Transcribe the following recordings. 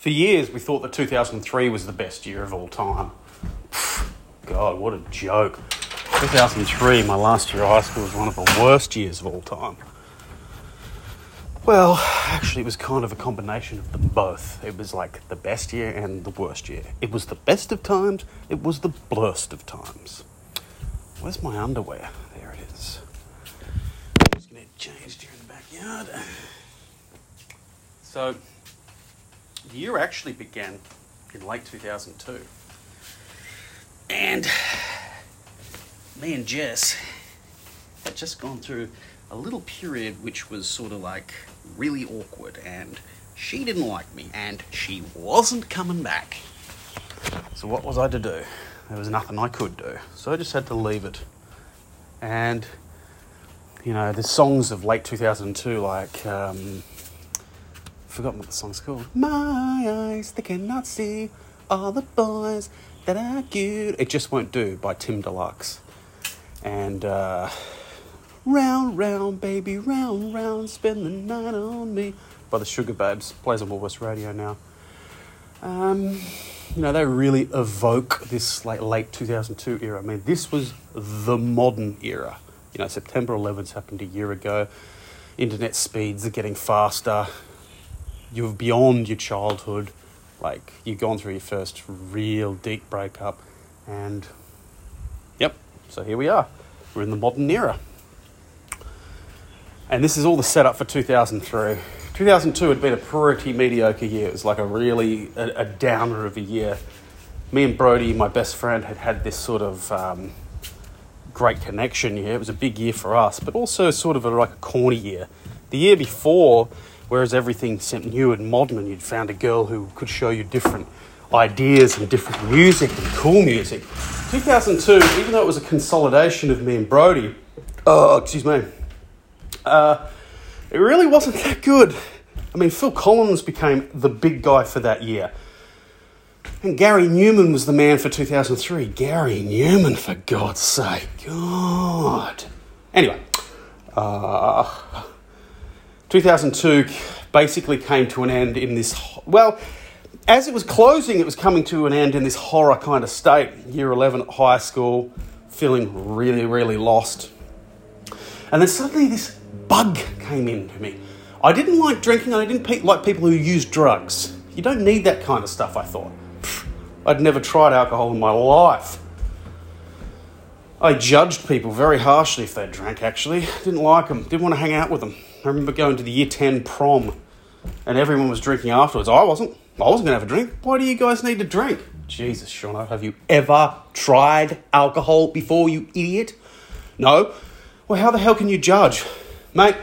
For years, we thought that 2003 was the best year of all time. God, what a joke. 2003, my last year of high school, was one of the worst years of all time. Well, actually, it was kind of a combination of them both. It was like the best year and the worst year. It was the best of times, it was the worst of times. Where's my underwear? There it is. I'm just to change here in the backyard. So, the year actually began in late 2002. And me and Jess had just gone through a little period which was sort of like really awkward and she didn't like me and she wasn't coming back. So what was I to do? There was nothing I could do. So I just had to leave it. And you know, the songs of late 2002 like um forgotten what the song's called. My eyes, they cannot see all the boys that are cute. It just won't do by Tim Deluxe. And uh, round, round, baby, round, round, spend the night on me by the Sugababes. Plays on Woolworths Radio now. Um, you know, they really evoke this like late 2002 era. I mean, this was the modern era. You know, September 11th happened a year ago. Internet speeds are getting faster you're beyond your childhood. Like you've gone through your first real deep breakup, and yep. So here we are. We're in the modern era, and this is all the setup for 2003. 2002 had been a pretty mediocre year. It was like a really a, a downer of a year. Me and Brody, my best friend, had had this sort of um, great connection year. It was a big year for us, but also sort of a, like a corny year. The year before, whereas everything seemed new and modern, and you'd found a girl who could show you different ideas and different music and cool music. 2002, even though it was a consolidation of me and Brody, oh, excuse me, uh, it really wasn't that good. I mean, Phil Collins became the big guy for that year. And Gary Numan was the man for 2003. Gary Numan, for God's sake. God. Anyway, uh, 2002 basically came to an end in this, well, as it was closing, it was coming to an end in this horror kind of state. Year 11 at high school, feeling really, really lost. And then suddenly this bug came into me. I didn't like drinking, and I didn't like people who use drugs. You don't need that kind of stuff, I thought. I'd never tried alcohol in my life. I judged people very harshly if they drank, actually. Didn't like them, didn't want to hang out with them. I remember going to the year 10 prom and everyone was drinking afterwards. I wasn't. I wasn't going to have a drink. Why do you guys need to drink? Jesus, Shauna, have you ever tried alcohol before, you idiot? No? Well, how the hell can you judge? Mate,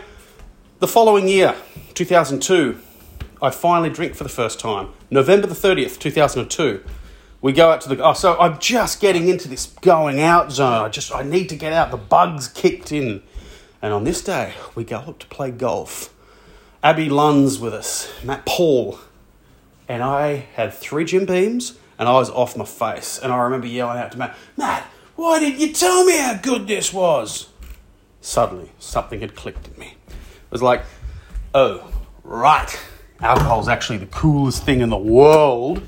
the following year, 2002, I finally drink for the first time. November the 30th, 2002. We go out to the. Oh, so I'm just getting into this going out zone. I just, I need to get out. The bugs kicked in. And on this day, we go up to play golf. Abby Lunn's with us, Matt Paul, and I had three Jim Beams, and I was off my face. And I remember yelling out to Matt, Matt, why didn't you tell me how good this was? Suddenly, something had clicked in me. It was like, oh, right, alcohol's actually the coolest thing in the world,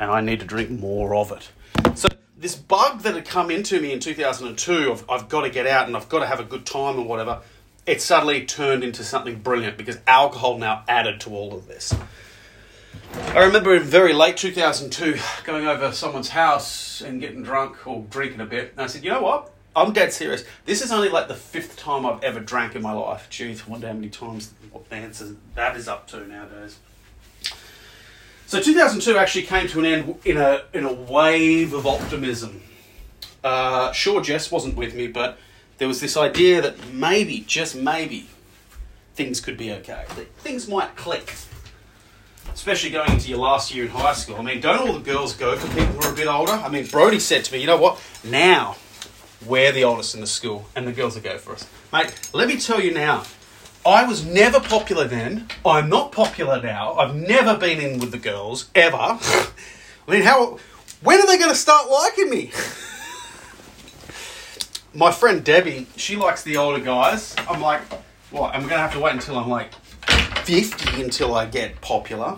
and I need to drink more of it. So this bug that had come into me in 2002 of I've got to get out and I've got to have a good time and whatever, it suddenly turned into something brilliant because alcohol now added to all of this. I remember in very late 2002 going over someone's house and getting drunk or drinking a bit, and I said, you know what? I'm dead serious. This is only like the fifth time I've ever drank in my life. Jeez, I wonder how many times what that is up to nowadays. So 2002 actually came to an end in a in a wave of optimism. Uh, sure, Jess wasn't with me, but there was this idea that maybe, just maybe, things could be okay. Things might click. Especially going into your last year in high school. I mean, don't all the girls go for people who are a bit older? I mean, Brody said to me, you know what? Now, we're the oldest in the school, and the girls will go for us. Mate, let me tell you now, I was never popular then. I'm not popular now. I've never been in with the girls ever. I mean, how? When are they going to start liking me? My friend Debbie, she likes the older guys. I'm like, what? I'm going to have to wait until I'm like 50 until I get popular.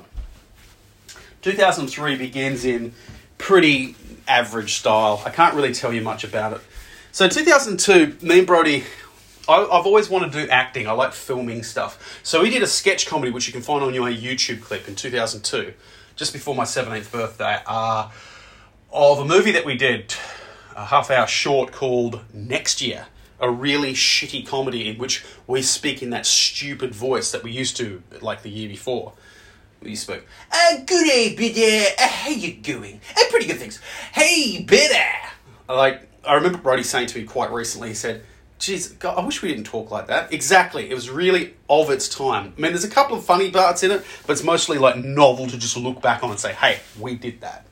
2003 begins in pretty average style. I can't really tell you much about it. So 2002, me and Brody, I, I've always wanted to do acting. I like filming stuff. So we did a sketch comedy, which you can find on your YouTube clip in 2002, just before my 17th birthday, uh, of a movie that we did, a half hour short called Next Year. A really shitty comedy in which we speak in that stupid voice that we used to like the year before we spoke. Uh, good day, bidder. Uh, how you going? Uh, pretty good things. Hey, bidder. Like, I remember Brody saying to me quite recently, he said, Geez, God, I wish we didn't talk like that. Exactly. It was really of its time. I mean, there's a couple of funny parts in it, but it's mostly like novel to just look back on and say, hey, we did that.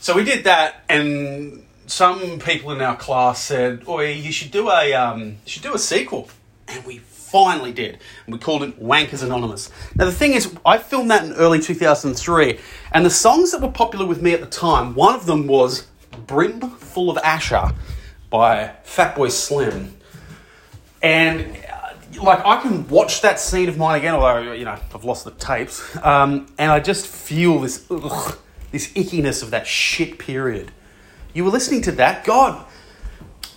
So we did that, and some people in our class said, "Oh, you should do a um, you should do a sequel," and we finally did. And we called it Wankers Anonymous. Now, the thing is, I filmed that in early 2003, and the songs that were popular with me at the time, one of them was Brimful of Asha by Fatboy Slim. And uh, like I can watch that scene of mine again, although you know I've lost the tapes, um, and I just feel this ugh, this ickiness of that shit period. You were listening to that, God.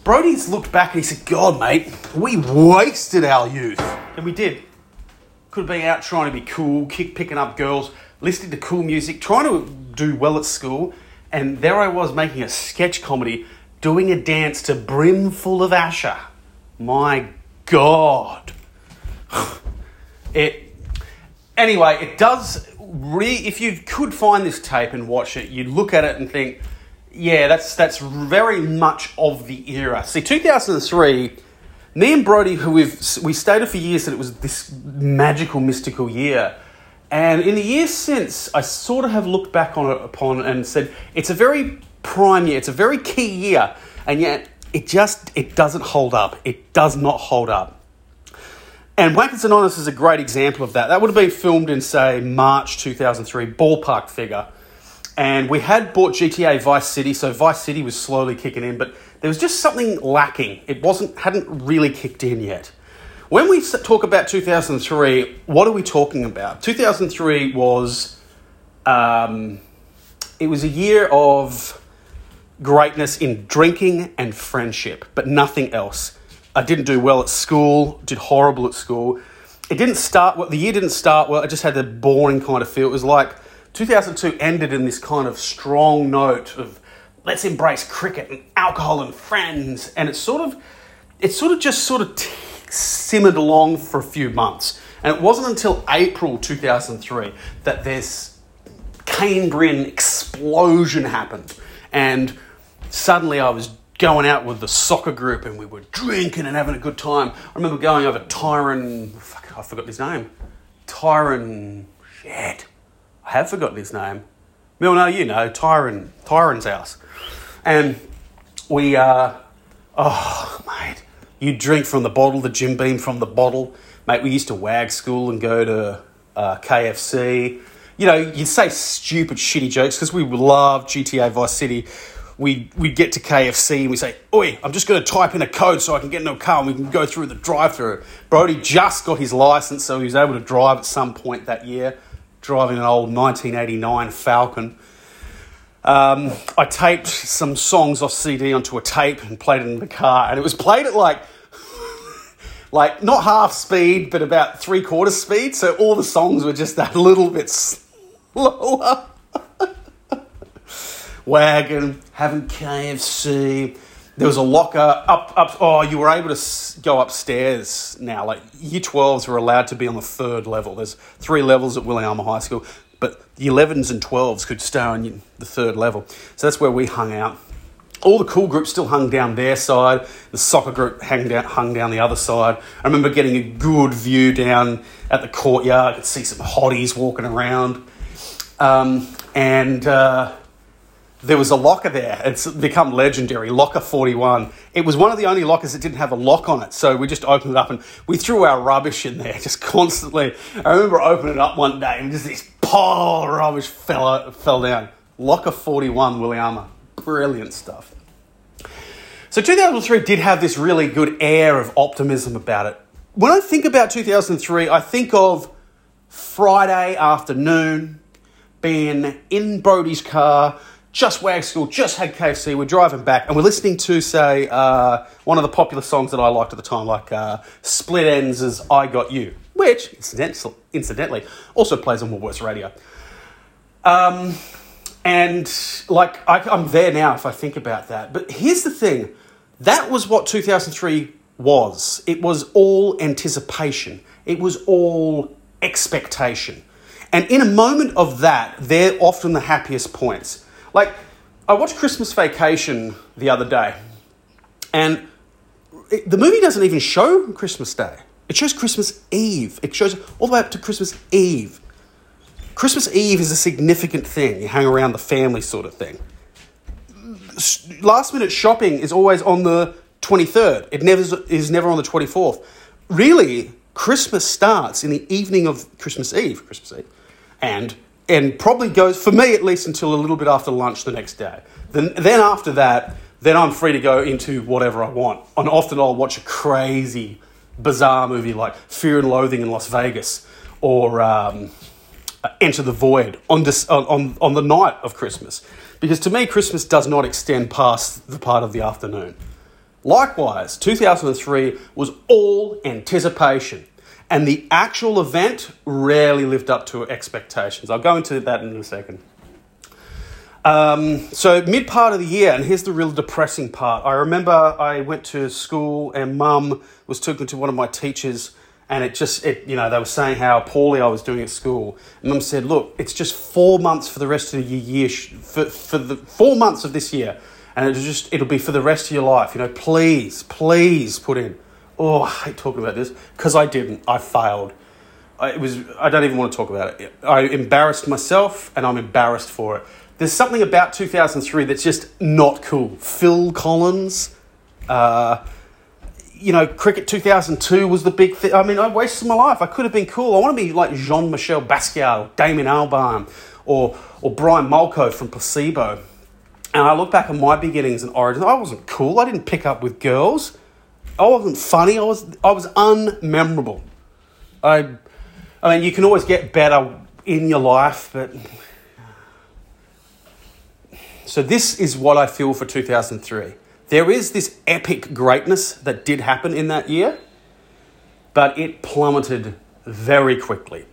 Brody's looked back and he said, God, mate, we wasted our youth. And we did. Could have been out trying to be cool, kick, picking up girls, listening to cool music, trying to do well at school. And there I was making a sketch comedy, doing a dance to Brimful of Asha. My God. It. Anyway, it does. Re, if you could find this tape and watch it, you'd look at it and think, yeah, that's that's very much of the era. See, 2003, me and Brody, who we've we stated for years that it was this magical, mystical year, and in the years since, I sort of have looked back on it upon and said it's a very prime year, it's a very key year, and yet it just it doesn't hold up. It does not hold up. And Wankers Anonymous is a great example of that. That would have been filmed in, say, March 2003, ballpark figure. And we had bought GTA Vice City, so Vice City was slowly kicking in, but there was just something lacking. It wasn't hadn't really kicked in yet. When we talk about 2003, what are we talking about? 2003 was um, it was a year of greatness in drinking and friendship, but nothing else. I didn't do well at school, did horrible at school. It didn't start well, the year didn't start well, I just had the boring kind of feel. It was like 2002 ended in this kind of strong note of let's embrace cricket and alcohol and friends, and it sort of, it sort of just sort of t- simmered along for a few months, and it wasn't until April 2003 that this Cambrian explosion happened, and suddenly I was going out with the soccer group and we were drinking and having a good time. I remember going over Tyron, fuck, I forgot his name, Tyron, shit. I have forgotten his name. Well, no, you know, Tyron, Tyron's house. And we, uh, oh, mate, you drink from the bottle, the Jim Beam from the bottle. Mate, we used to wag school and go to uh, KFC. You know, you'd say stupid, shitty jokes because we love GTA Vice City. We, we'd get to KFC and we say, Oi, I'm just going to type in a code so I can get into a car and we can go through the drive through. Brody just got his license, so he was able to drive at some point that year driving an old 1989 Falcon. Um, I taped some songs off CD onto a tape and played it in the car, and it was played at like, like not half speed, but about three quarters speed. So all the songs were just that little bit slower. Wagon, having KFC, there was a locker up up oh you were able to go upstairs now. Like year 12s were allowed to be on the third level. There's three levels at Willyama High School but the 11s and 12s could stay on the third level. So that's where we hung out. All the cool groups still hung down their side. The soccer group hung down, hung down the other side. I remember getting a good view down at the courtyard. I could see some hotties walking around. Um, and uh, there was a locker there. It's become legendary, Locker 41. It was one of the only lockers that didn't have a lock on it. So we just opened it up and we threw our rubbish in there just constantly. I remember opening it up one day and just this pile of rubbish fell, fell down. Locker 41, Willyama. Brilliant stuff. So 2003 did have this really good air of optimism about it. When I think about 2003, I think of Friday afternoon, being in Brody's car, just wag school, just had KFC. We're driving back, and we're listening to say uh, one of the popular songs that I liked at the time, like uh, Split Enz' "I Got You," which incidentally also plays on Woolworths Radio. Um, and like I, I'm there now if I think about that. But here's the thing: that was what 2003 was. It was all anticipation. It was all expectation. And in a moment of that, they're often the happiest points. Like, I watched Christmas Vacation the other day, and it, the movie doesn't even show Christmas Day. It shows Christmas Eve. It shows all the way up to Christmas Eve. Christmas Eve is a significant thing. You hang around the family sort of thing. Last minute shopping is always on the 23rd. It never is never on the 24th. Really, Christmas starts in the evening of Christmas Eve, Christmas Eve, and and probably goes for me at least until a little bit after lunch the next day. Then then after that, then I'm free to go into whatever I want. And often I'll watch a crazy, bizarre movie like Fear and Loathing in Las Vegas or um, Enter the Void on, this, on, on the night of Christmas. Because to me, Christmas does not extend past the part of the afternoon. Likewise, 2003 was all anticipation, and the actual event rarely lived up to expectations. I'll go into that in a second. Um, so, mid part of the year, and here's the real depressing part. I remember I went to school, and mum was talking to one of my teachers and it just it you know they were saying how poorly I was doing at school. And Mum said, "Look, it's just four months for the rest of the year for for the four months of this year, and it'll just it'll be for the rest of your life. You know, please, please put in." Oh, I hate talking about this because I didn't. I failed. I, it was. I don't even want to talk about it. I embarrassed myself, and I'm embarrassed for it. There's something about 2003 that's just not cool. Phil Collins. Uh, you know, cricket 2002 was the big thing. I mean, I wasted my life. I could have been cool. I want to be like Jean Michel Basquiat, Damien Albarn, or, or Brian Molko from Placebo. And I look back at my beginnings and origins. I wasn't cool. I didn't pick up with girls. I wasn't funny. I was I was unmemorable. I I mean, you can always get better in your life, but so this is what I feel for 2003. There is this epic greatness that did happen in that year, but it plummeted very quickly.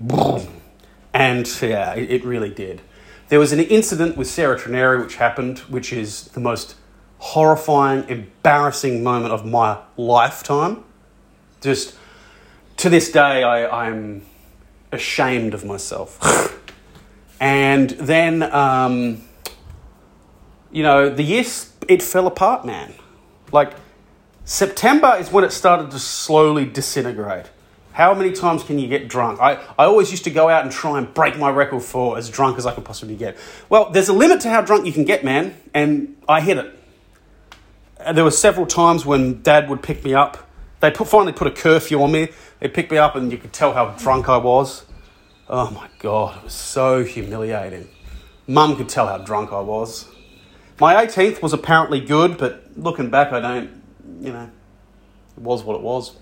And yeah, it really did. There was an incident with Sarah Trenary which happened, which is the most horrifying, embarrassing moment of my lifetime. Just to this day, I, I'm ashamed of myself. and then, um, you know, the year it fell apart, man. Like, September is when it started to slowly disintegrate. How many times can you get drunk? I, I always used to go out and try and break my record for as drunk as I could possibly get. Well, there's a limit to how drunk you can get, man, and I hit it. There were several times when Dad would pick me up. They put, finally put a curfew on me. They picked me up, and you could tell how drunk I was. Oh my God, it was so humiliating. Mum could tell how drunk I was. My 18th was apparently good, but looking back, I don't, you know, it was what it was.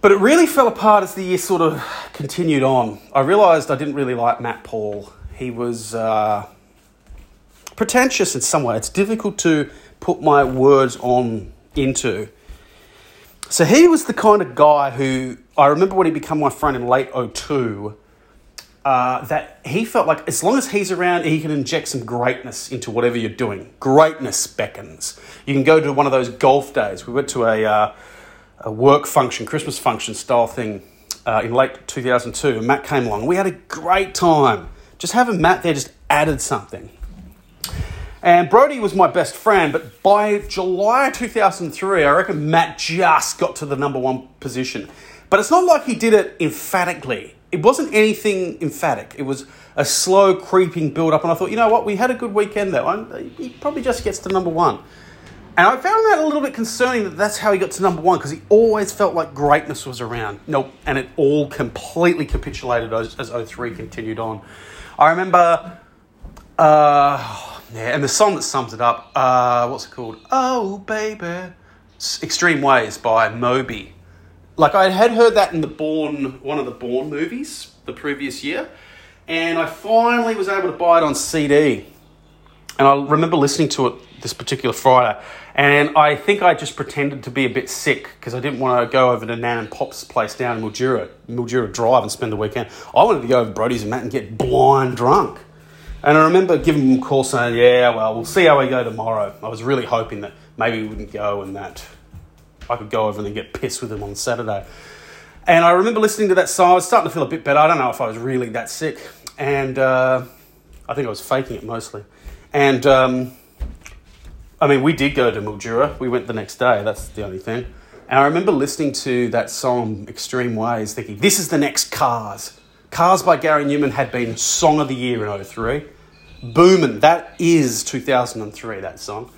But it really fell apart as the year sort of continued on. I realised I didn't really like Matt Paul. He was uh, pretentious in some way. It's difficult to put my words on into. So he was the kind of guy who I remember when he became my friend in late 02 uh, that he felt like as long as he's around, he can inject some greatness into whatever you're doing. Greatness beckons. You can go to one of those golf days. We went to a, uh, a work function, Christmas function style thing uh, in late 2002, and Matt came along. We had a great time. Just having Matt there just added something. And Brody was my best friend, but by July 2003, I reckon Matt just got to the number one position. But it's not like he did it emphatically it wasn't anything emphatic. It was a slow creeping build up, and I thought, you know what, we had a good weekend there. He probably just gets to number one. And I found that a little bit concerning that that's how he got to number one because he always felt like greatness was around. Nope, and it all completely capitulated as, as 03 continued on. I remember, uh, yeah, and the song that sums it up, uh, what's it called? Oh, baby. Extreme Ways by Moby like I had heard that in the Bourne, one of the Bourne movies the previous year, and I finally was able to buy it on CD. And I remember listening to it this particular Friday, and I think I just pretended to be a bit sick because I didn't want to go over to Nan and Pop's place down in Mildura, Mildura Drive and spend the weekend. I wanted to go over Brody's and Matt and get blind drunk. And I remember giving them a call saying, Yeah, well, we'll see how we go tomorrow. I was really hoping that maybe we wouldn't go and that I could go over and then get pissed with them on Saturday. And I remember listening to that song. I was starting to feel a bit better. I don't know if I was really that sick. And uh, I think I was faking it mostly. And um, I mean, we did go to Mildura. We went the next day. That's the only thing. And I remember listening to that song, Extreme Ways, thinking, this is the next Cars. Cars by Gary Numan had been Song of the Year in 03. Boomin', that is 2003, that song.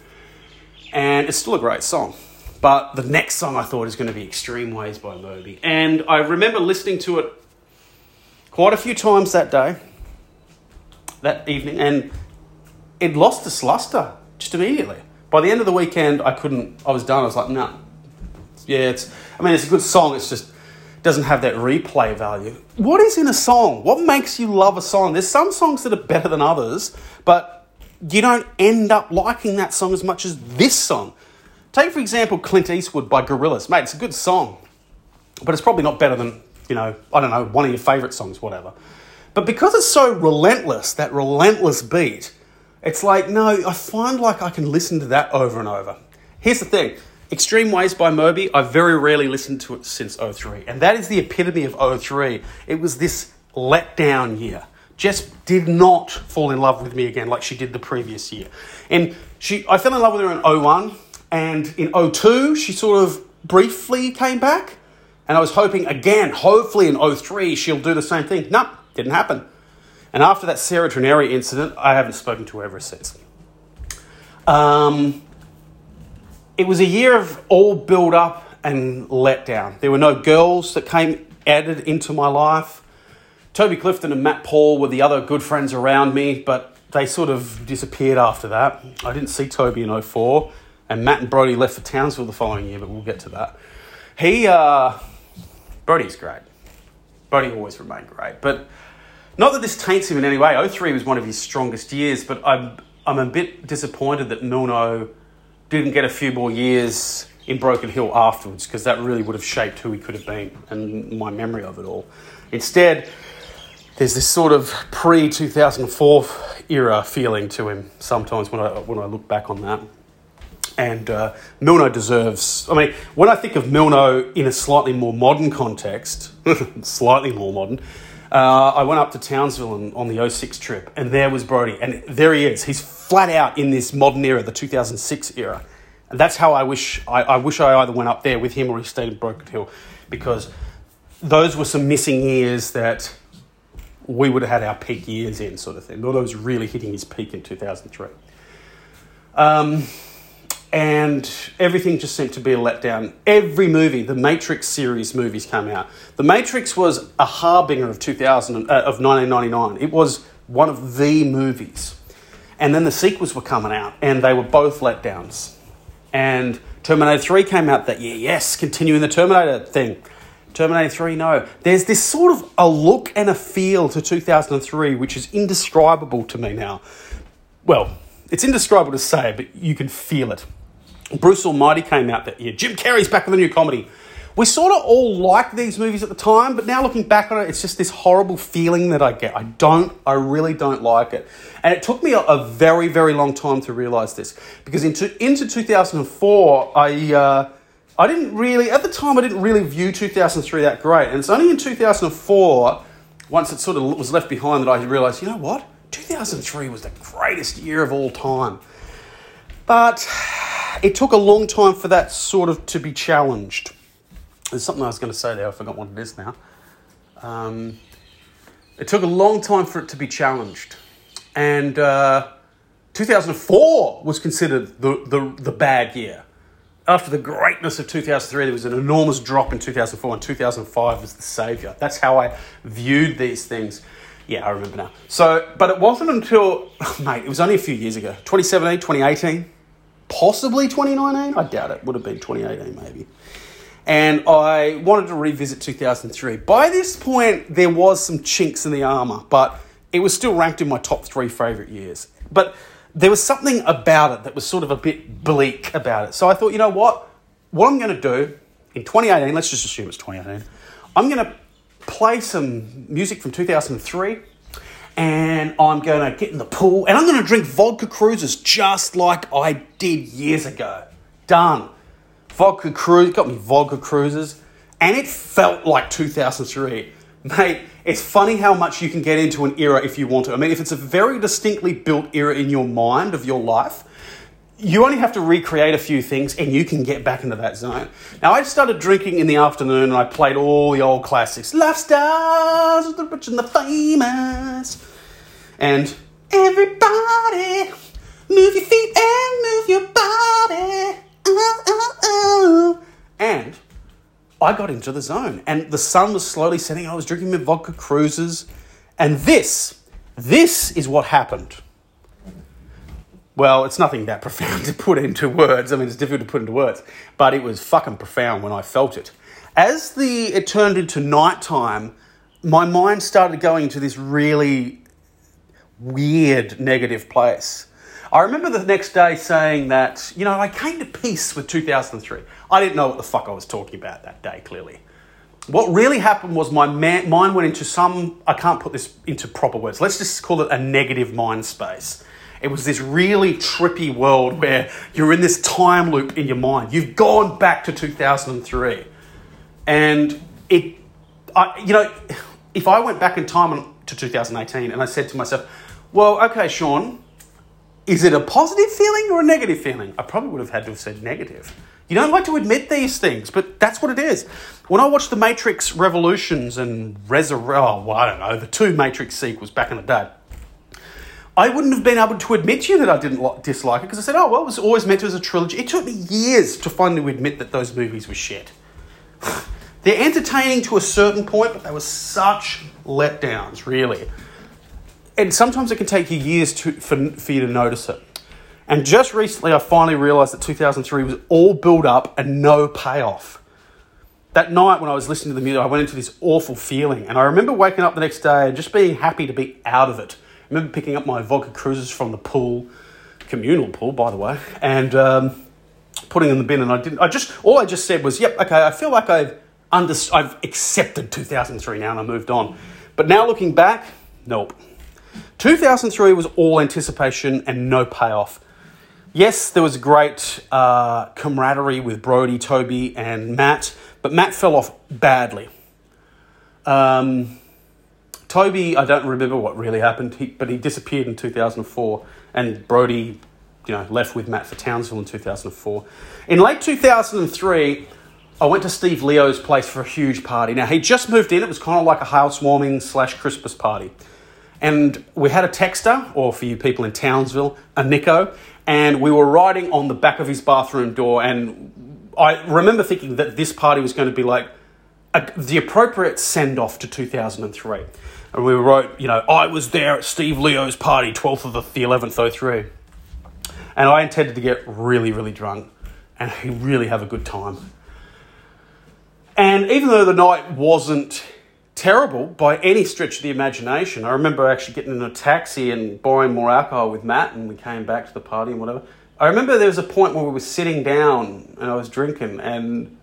And it's still a great song. But the next song I thought is going to be Extreme Ways by Moby. And I remember listening to it quite a few times that day, that evening, and it lost its luster just immediately. By the end of the weekend, I couldn't, I was done. I was like, no. Yeah, it's, I mean, it's a good song, it's just doesn't have that replay value. What is in a song? What makes you love a song? There's some songs that are better than others, but you don't end up liking that song as much as this song. Take, for example, Clint Eastwood by Gorillaz. Mate, it's a good song, but it's probably not better than, you know, I don't know, one of your favourite songs, whatever. But because it's so relentless, that relentless beat, it's like, no, I find like I can listen to that over and over. Here's the thing Extreme Ways by Moby, I've very rarely listened to it since 03. And that is the epitome of 03. It was this letdown year. Jess did not fall in love with me again like she did the previous year. And she, I fell in love with her in 01. And in 02, she sort of briefly came back. And I was hoping again, hopefully in 03, she'll do the same thing. Nope, didn't happen. And after that Sarah Trineri incident, I haven't spoken to her ever since. Um, it was a year of all build up and let down. There were no girls that came added into my life. Toby Clifton and Matt Paul were the other good friends around me, but they sort of disappeared after that. I didn't see Toby in 04 and Matt and Brody left for Townsville the following year, but we'll get to that. He, uh, Brody's great. Brody always remained great, but not that this taints him in any way. 03 was one of his strongest years, but I'm, I'm a bit disappointed that Milno didn't get a few more years in Broken Hill afterwards, because that really would have shaped who he could have been and my memory of it all. Instead, there's this sort of pre 2004 era feeling to him sometimes when I, when I look back on that. And uh, Milno deserves. I mean, when I think of Milno in a slightly more modern context, slightly more modern, uh, I went up to Townsville and, on the 06 trip, and there was Brody. And there he is. He's flat out in this modern era, the 2006 era. And that's how I wish I, I wish I either went up there with him or he stayed in Broken Hill, because those were some missing years that we would have had our peak years in, sort of thing. Milno was really hitting his peak in 2003. Um, and everything just seemed to be a letdown. Every movie, the Matrix series movies came out. The Matrix was a harbinger of 2000 uh, of 1999. It was one of the movies, and then the sequels were coming out, and they were both letdowns. And Terminator 3 came out that year. Yes, continuing the Terminator thing. Terminator 3, no. There's this sort of a look and a feel to 2003 which is indescribable to me now. Well, it's indescribable to say, but you can feel it. Bruce Almighty came out that year. Jim Carrey's back with a new comedy. We sort of all liked these movies at the time, but now looking back on it, it's just this horrible feeling that I get. I don't, I really don't like it. And it took me a, a very, very long time to realize this because into, into 2004, I, uh, I didn't really, at the time, I didn't really view 2003 that great. And it's only in 2004, once it sort of was left behind, that I realized, you know what? 2003 was the greatest year of all time. But it took a long time for that sort of to be challenged. There's something I was going to say there, I forgot what it is now. Um, it took a long time for it to be challenged. And uh, 2004 was considered the, the, the bad year. After the greatness of 2003, there was an enormous drop in 2004, and 2005 was the saviour. That's how I viewed these things. Yeah, I remember now. So, but it wasn't until, mate, it was only a few years ago 2017, 2018 possibly 2019. I doubt it. Would have been 2018 maybe. And I wanted to revisit 2003. By this point, there was some chinks in the armor, but it was still ranked in my top three favourite years. But there was something about it that was sort of a bit bleak about it. So I thought, you know what? What I'm going to do in 2018, let's just assume it's 2018, I'm going to play some music from 2003 and I'm going to get in the pool and I'm going to drink vodka cruises just like I did years ago. Done. Vodka cruise, got me vodka cruises, and it felt like 2003. Mate, it's funny how much you can get into an era if you want to. I mean, if it's a very distinctly built era in your mind of your life, you only have to recreate a few things and you can get back into that zone. Now, I started drinking in the afternoon and I played all the old classics Lifestyles of the Rich and the Famous. And everybody, move your feet and move your body. Oh, oh, oh. And I got into the zone and the sun was slowly setting. I was drinking my vodka cruises. And this, this is what happened. Well, it's nothing that profound to put into words. I mean, it's difficult to put into words, but it was fucking profound when I felt it. As the it turned into nighttime, my mind started going into this really weird negative place. I remember the next day saying that, you know, I came to peace with 2003. I didn't know what the fuck I was talking about that day, clearly. What really happened was my man, mind went into some, I can't put this into proper words, let's just call it a negative mind space. It was this really trippy world where you're in this time loop in your mind. You've gone back to 2003. And it, I, you know, if I went back in time to 2018 and I said to myself, well, okay, Sean, is it a positive feeling or a negative feeling? I probably would have had to have said negative. You don't like to admit these things, but that's what it is. When I watched The Matrix Revolutions and Resurrect, oh, well, I don't know, the two Matrix sequels back in the day, I wouldn't have been able to admit to you that I didn't dislike it because I said, oh, well, it was always meant as a trilogy. It took me years to finally admit that those movies were shit. They're entertaining to a certain point, but they were such letdowns, really and sometimes it can take you years to, for, for you to notice it. And just recently, I finally realized that 2003 was all build up and no payoff. That night when I was listening to the music, I went into this awful feeling. And I remember waking up the next day and just being happy to be out of it. I remember picking up my vodka cruises from the pool, communal pool, by the way, and um, putting in the bin. And I didn't, I just, all I just said was, yep, okay, I feel like I've, under, I've accepted 2003 now and I moved on. But now looking back, nope. 2003 was all anticipation and no payoff. Yes, there was great uh, camaraderie with Brody, Toby, and Matt, but Matt fell off badly. Um, Toby, I don't remember what really happened, he, but he disappeared in 2004, and Brody, you know, left with Matt for Townsville in 2004. In late 2003, I went to Steve Leo's place for a huge party. Now he just moved in; it was kind of like a housewarming slash Christmas party. And we had a texter, or for you people in Townsville, a Nico, and we were writing on the back of his bathroom door. And I remember thinking that this party was going to be like a, the appropriate send off to 2003. And we wrote, you know, I was there at Steve Leo's party, 12th of the, the 11th, 03. And I intended to get really, really drunk and really have a good time. And even though the night wasn't terrible by any stretch of the imagination. I remember actually getting in a taxi and borrowing more alcohol with Matt, and we came back to the party and whatever. I remember there was a point where we were sitting down and I was drinking, and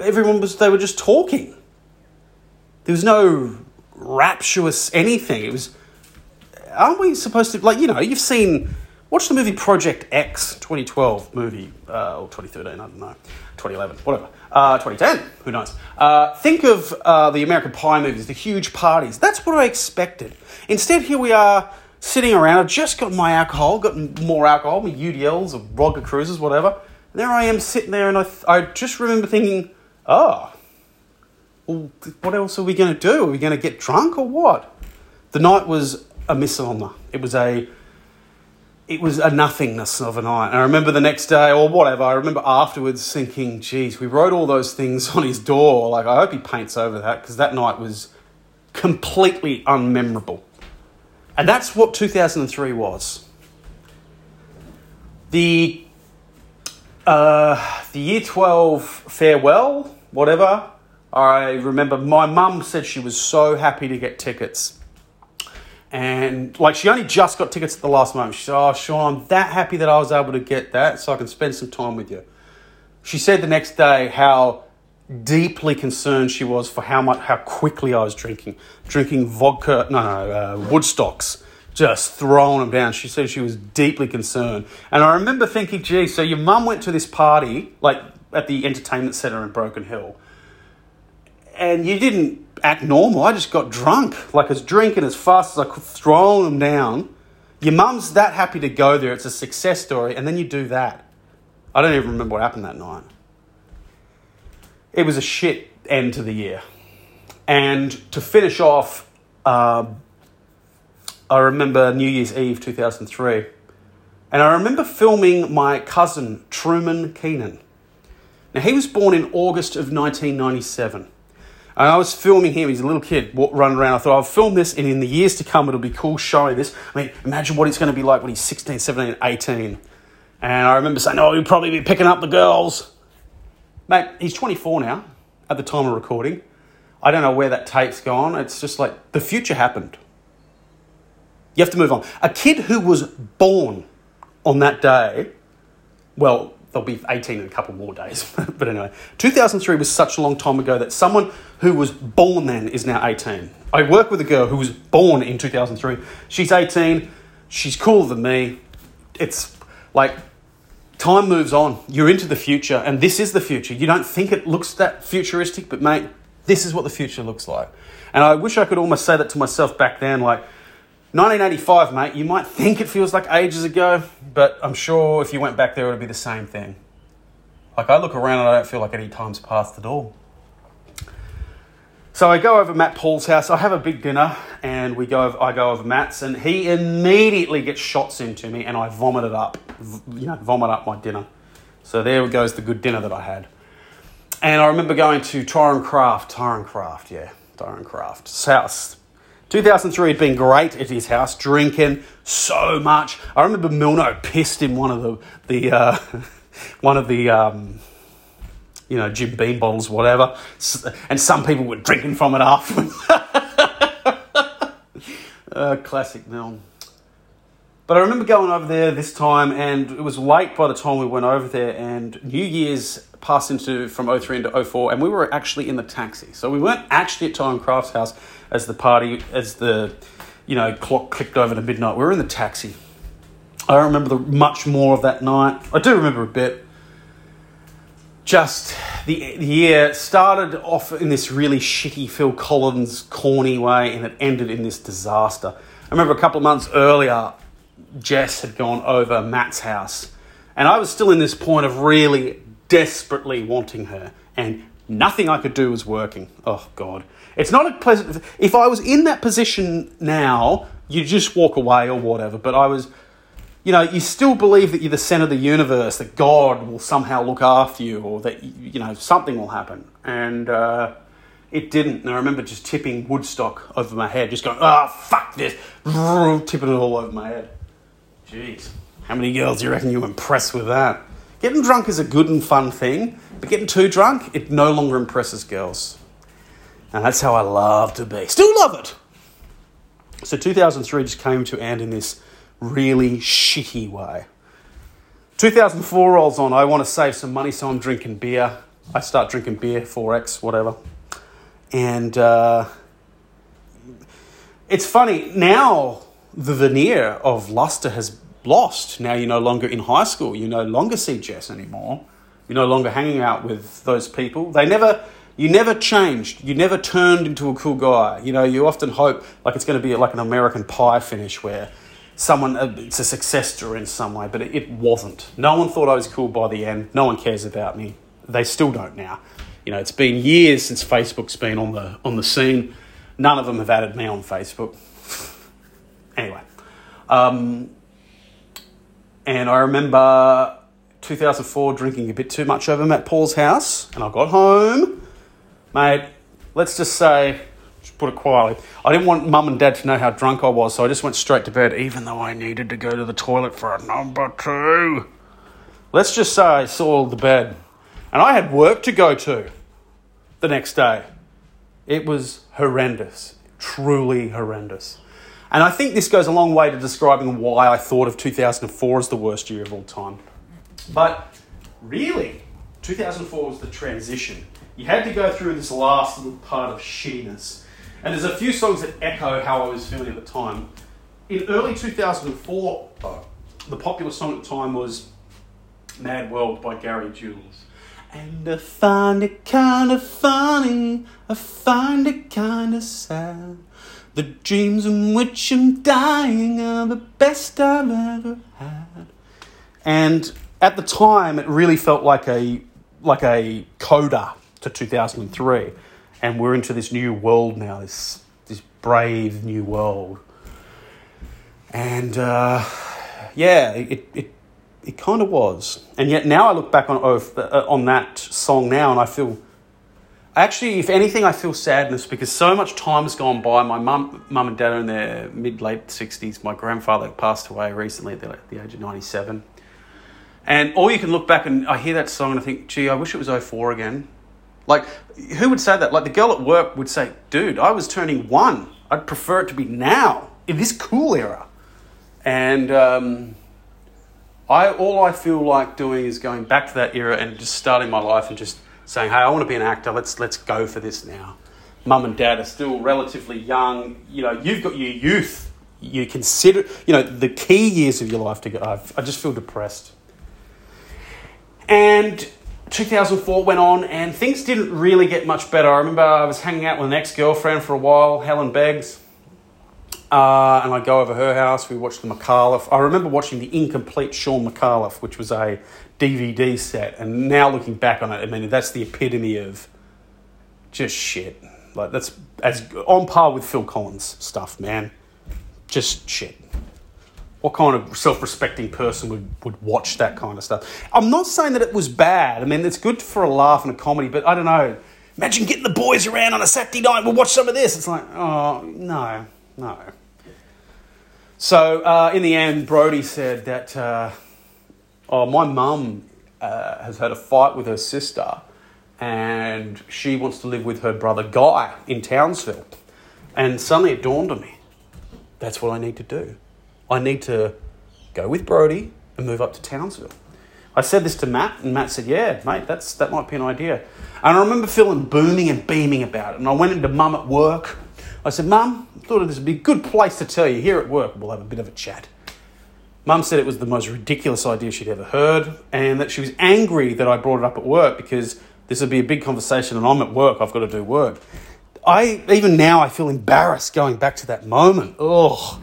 everyone was, they were just talking. There was no rapturous anything. It was, aren't we supposed to, like, you know, you've seen, watch the movie Project X 2012 movie, uh, or 2013, I don't know, 2011, whatever uh, 2010, who knows? Uh, think of uh, the American Pie movies, the huge parties. That's what I expected. Instead, here we are sitting around. I've just got my alcohol, got more alcohol, my UDLs or vodka cruises, whatever. And there I am sitting there, and I, th- I just remember thinking, oh, well, what else are we going to do? Are we going to get drunk or what? The night was a misnomer. It was a it was a nothingness of a night. And I remember the next day or whatever, I remember afterwards thinking, geez, we wrote all those things on his door. Like, I hope he paints over that because that night was completely unmemorable. And that's what 2003 was. The, uh, the year 12 farewell, whatever, I remember my mum said she was so happy to get tickets. And like she only just got tickets at the last moment. She said, Oh, Sean, I'm that happy that I was able to get that so I can spend some time with you. She said the next day how deeply concerned she was for how much how quickly I was drinking. Drinking vodka, no, no, uh, Woodstocks, just throwing them down. She said she was deeply concerned. And I remember thinking, gee, so your mum went to this party, like at the entertainment centre in Broken Hill, and you didn't act normal. I just got drunk. Like I was drinking as fast as I could, throwing them down. Your mum's that happy to go there. It's a success story. And then you do that. I don't even remember what happened that night. It was a shit end to the year. And to finish off, uh, I remember New Year's Eve 2003. And I remember filming my cousin, Truman Keenan. Now, he was born in August of 1997. And I was filming him, he's a little kid running around. I thought, I'll film this, and in the years to come, it'll be cool showing this. I mean, imagine what it's going to be like when he's 16, 17, 18. And I remember saying, oh, he'll probably be picking up the girls. Mate, he's 24 now at the time of recording. I don't know where that tape's gone. It's just like the future happened. You have to move on. A kid who was born on that day, well, they'll be 18 in a couple more days. but anyway, 2003 was such a long time ago that someone who was born then is now 18. I work with a girl who was born in 2003. She's 18. She's cooler than me. It's like time moves on. You're into the future, and this is the future. You don't think it looks that futuristic, but mate, this is what the future looks like. And I wish I could almost say that to myself back then, like, 1985, mate, you might think it feels like ages ago, but I'm sure if you went back there, it would be the same thing. Like, I look around and I don't feel like any time's passed at all. So I go over Matt Paul's house. I have a big dinner, and we go. Over, I go over Matt's, and he immediately gets shots into me, and I vomit it up. You know, vomit up my dinner. So there goes the good dinner that I had. And I remember going to Tyron Craft, Tyron Craft, yeah, Tyron Craft's house 2003 had been great at his house, drinking so much. I remember Milno pissed in one of the the uh, one of the um, you know Jim Beam bottles, whatever, and some people were drinking from it afterwards. uh, classic Milne. But I remember going over there this time, and it was late by the time we went over there, and New Year's passed into from 03 into 04, and we were actually in the taxi. So we weren't actually at Tyron Craft's house as the party, as the you know clock clicked over to midnight. We were in the taxi. I don't remember the, much more of that night. I do remember a bit. Just the, the year started off in this really shitty Phil Collins corny way, and it ended in this disaster. I remember a couple of months earlier, Jess had gone over Matt's house, and I was still in this point of really desperately wanting her, and nothing I could do was working. Oh, God. It's not a pleasant. If I was in that position now, you just walk away or whatever, but I was. You know, you still believe that you're the center of the universe, that God will somehow look after you, or that, you know, something will happen. And, uh, it didn't. And I remember just tipping Woodstock over my head, just going, ah, oh, fuck this, tipping it all over my head. Jeez. How many girls do you reckon you impress with that? Getting drunk is a good and fun thing, but getting too drunk, it no longer impresses girls. And that's how I love to be. Still love it. So 2003 just came to end in this really shitty way. 2004 rolls on. I want to save some money, so I'm drinking beer. I start drinking beer, 4X, whatever. And uh, it's funny, now the veneer of luster has lost. Now you're no longer in high school. You no longer see Jess anymore. You're no longer hanging out with those people. They never, you never changed. You never turned into a cool guy. You know, you often hope like it's going to be like an American Pie finish where someone uh, it's a success story in some way, but it, wasn't. No one thought I was cool by the end. No one cares about me. They still don't now. You know, it's been years since Facebook's been on the on the scene. None of them have added me on Facebook. anyway, um, and I remember 2004 drinking a bit too much over Matt Paul's house, and I got home, mate. Let's just say, just put it quietly, I didn't want mum and dad to know how drunk I was, so I just went straight to bed, even though I needed to go to the toilet for a number two. Let's just say I soiled the bed, and I had work to go to the next day. It was horrendous, truly horrendous. And I think this goes a long way to describing why I thought of 2004 as the worst year of all time. But really, 2004 was the transition. You had to go through this last little part of shittiness. And there's a few songs that echo how I was feeling at the time. In early 2004, uh, the popular song at the time was Mad World by Gary Jules. And I find it kind of funny, I find it kind of sad. The dreams in which I'm dying are the best I've ever had. And at the time, it really felt like a like a coda to 2003, and we're into this new world now. This this brave new world, and uh, yeah, it it it kind of was. And yet now I look back on uh, on that song now, and I feel actually, if anything, I feel sadness because so much time has gone by. My mum, mum and dad are in their mid late sixties. My grandfather passed away recently at the, at the age of ninety seven. And all you can look back and I hear that song and I think, gee, I wish it was 04 again. Like, who would say that? Like, the girl at work would say, dude, I was turning one. I'd prefer it to be now, in this cool era. And um, I, all I feel like doing is going back to that era and just starting my life and just saying, hey, I want to be an actor. Let's, let's go for this now. Mum and dad are still relatively young. You know, you've got your youth. You consider, you know, the key years of your life to go. I've, I just feel depressed. And 2004 went on, and things didn't really get much better. I remember I was hanging out with an ex girlfriend for a while, Helen Beggs, uh, and I'd go over her house. We watched the Micallef. I remember watching the incomplete Shaun Micallef, which was a DVD set, and now looking back on it, I mean, that's the epitome of just shit. Like, that's as on par with Phil Collins stuff, man. Just shit what kind of self-respecting person would, would watch that kind of stuff? I'm not saying that it was bad. I mean, it's good for a laugh and a comedy, but I don't know. Imagine getting the boys around on a Saturday night. We'll watch some of this. It's like, oh no, no. So uh, in the end, Brody said that, uh, oh, my mum uh, has had a fight with her sister, and she wants to live with her brother Guy in Townsville. And suddenly it dawned on me, that's what I need to do. I need to go with Brody and move up to Townsville. I said this to Matt, and Matt said, "Yeah, mate, that's that might be an idea." And I remember feeling booming and beaming about it. And I went into Mum at work. I said, "Mum, I thought this would be a good place to tell you here at work. We'll have a bit of a chat." Mum said it was the most ridiculous idea she'd ever heard, and that she was angry that I brought it up at work because this would be a big conversation, and I'm at work. I've got to do work. I even now I feel embarrassed going back to that moment. Ugh.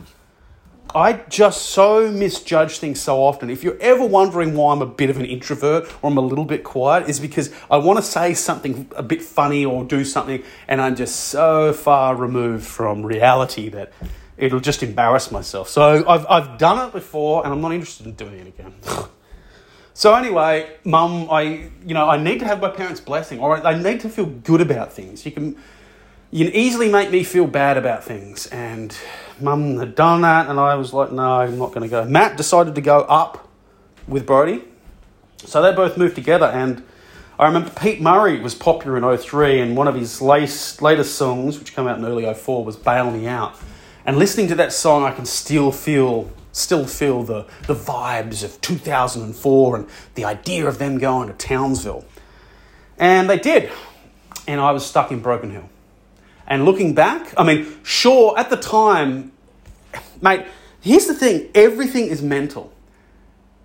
I just so misjudge things so often. If you're ever wondering why I'm a bit of an introvert or I'm a little bit quiet, is because I want to say something a bit funny or do something, and I'm just so far removed from reality that it'll just embarrass myself. So I've, I've done it before, and I'm not interested in doing it again. so anyway, mum, I you know I need to have my parents' blessing, or I need to feel good about things. You can you can easily make me feel bad about things, and mum had done that, and I was like, no, I'm not going to go. Matt decided to go up with Brody. So they both moved together, and I remember Pete Murray was popular in 03, and one of his latest, songs, which came out in early 04, was Bail Me Out. And listening to that song, I can still feel still feel the, the vibes of 2004 and the idea of them going to Townsville. And they did. And I was stuck in Broken Hill. And looking back, I mean, sure, at the time, mate, here's the thing everything is mental.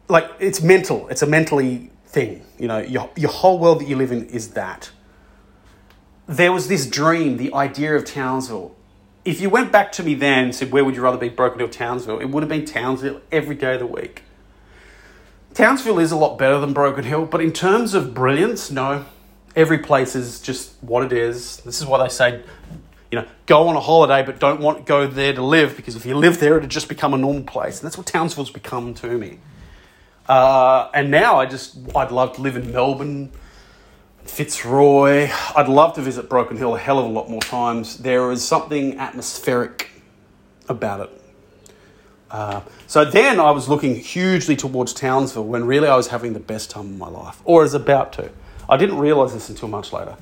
Like, it's mental, it's a mentally thing. You know, your, your whole world that you live in is that. There was this dream, the idea of Townsville. If you went back to me then and said, Where would you rather be, Broken Hill, Townsville? It would have been Townsville every day of the week. Townsville is a lot better than Broken Hill, but in terms of brilliance, no every place is just what it is. This is why they say, you know, go on a holiday, but don't want go there to live because if you live there, it'll just become a normal place, and that's what Townsville's become to me. Uh, and now I just I'd love to live in Melbourne, Fitzroy. I'd love to visit Broken Hill a hell of a lot more times. There is something atmospheric about it. Uh, so then I was looking hugely towards Townsville when really I was having the best time of my life, or is about to. I didn't realise this until much later.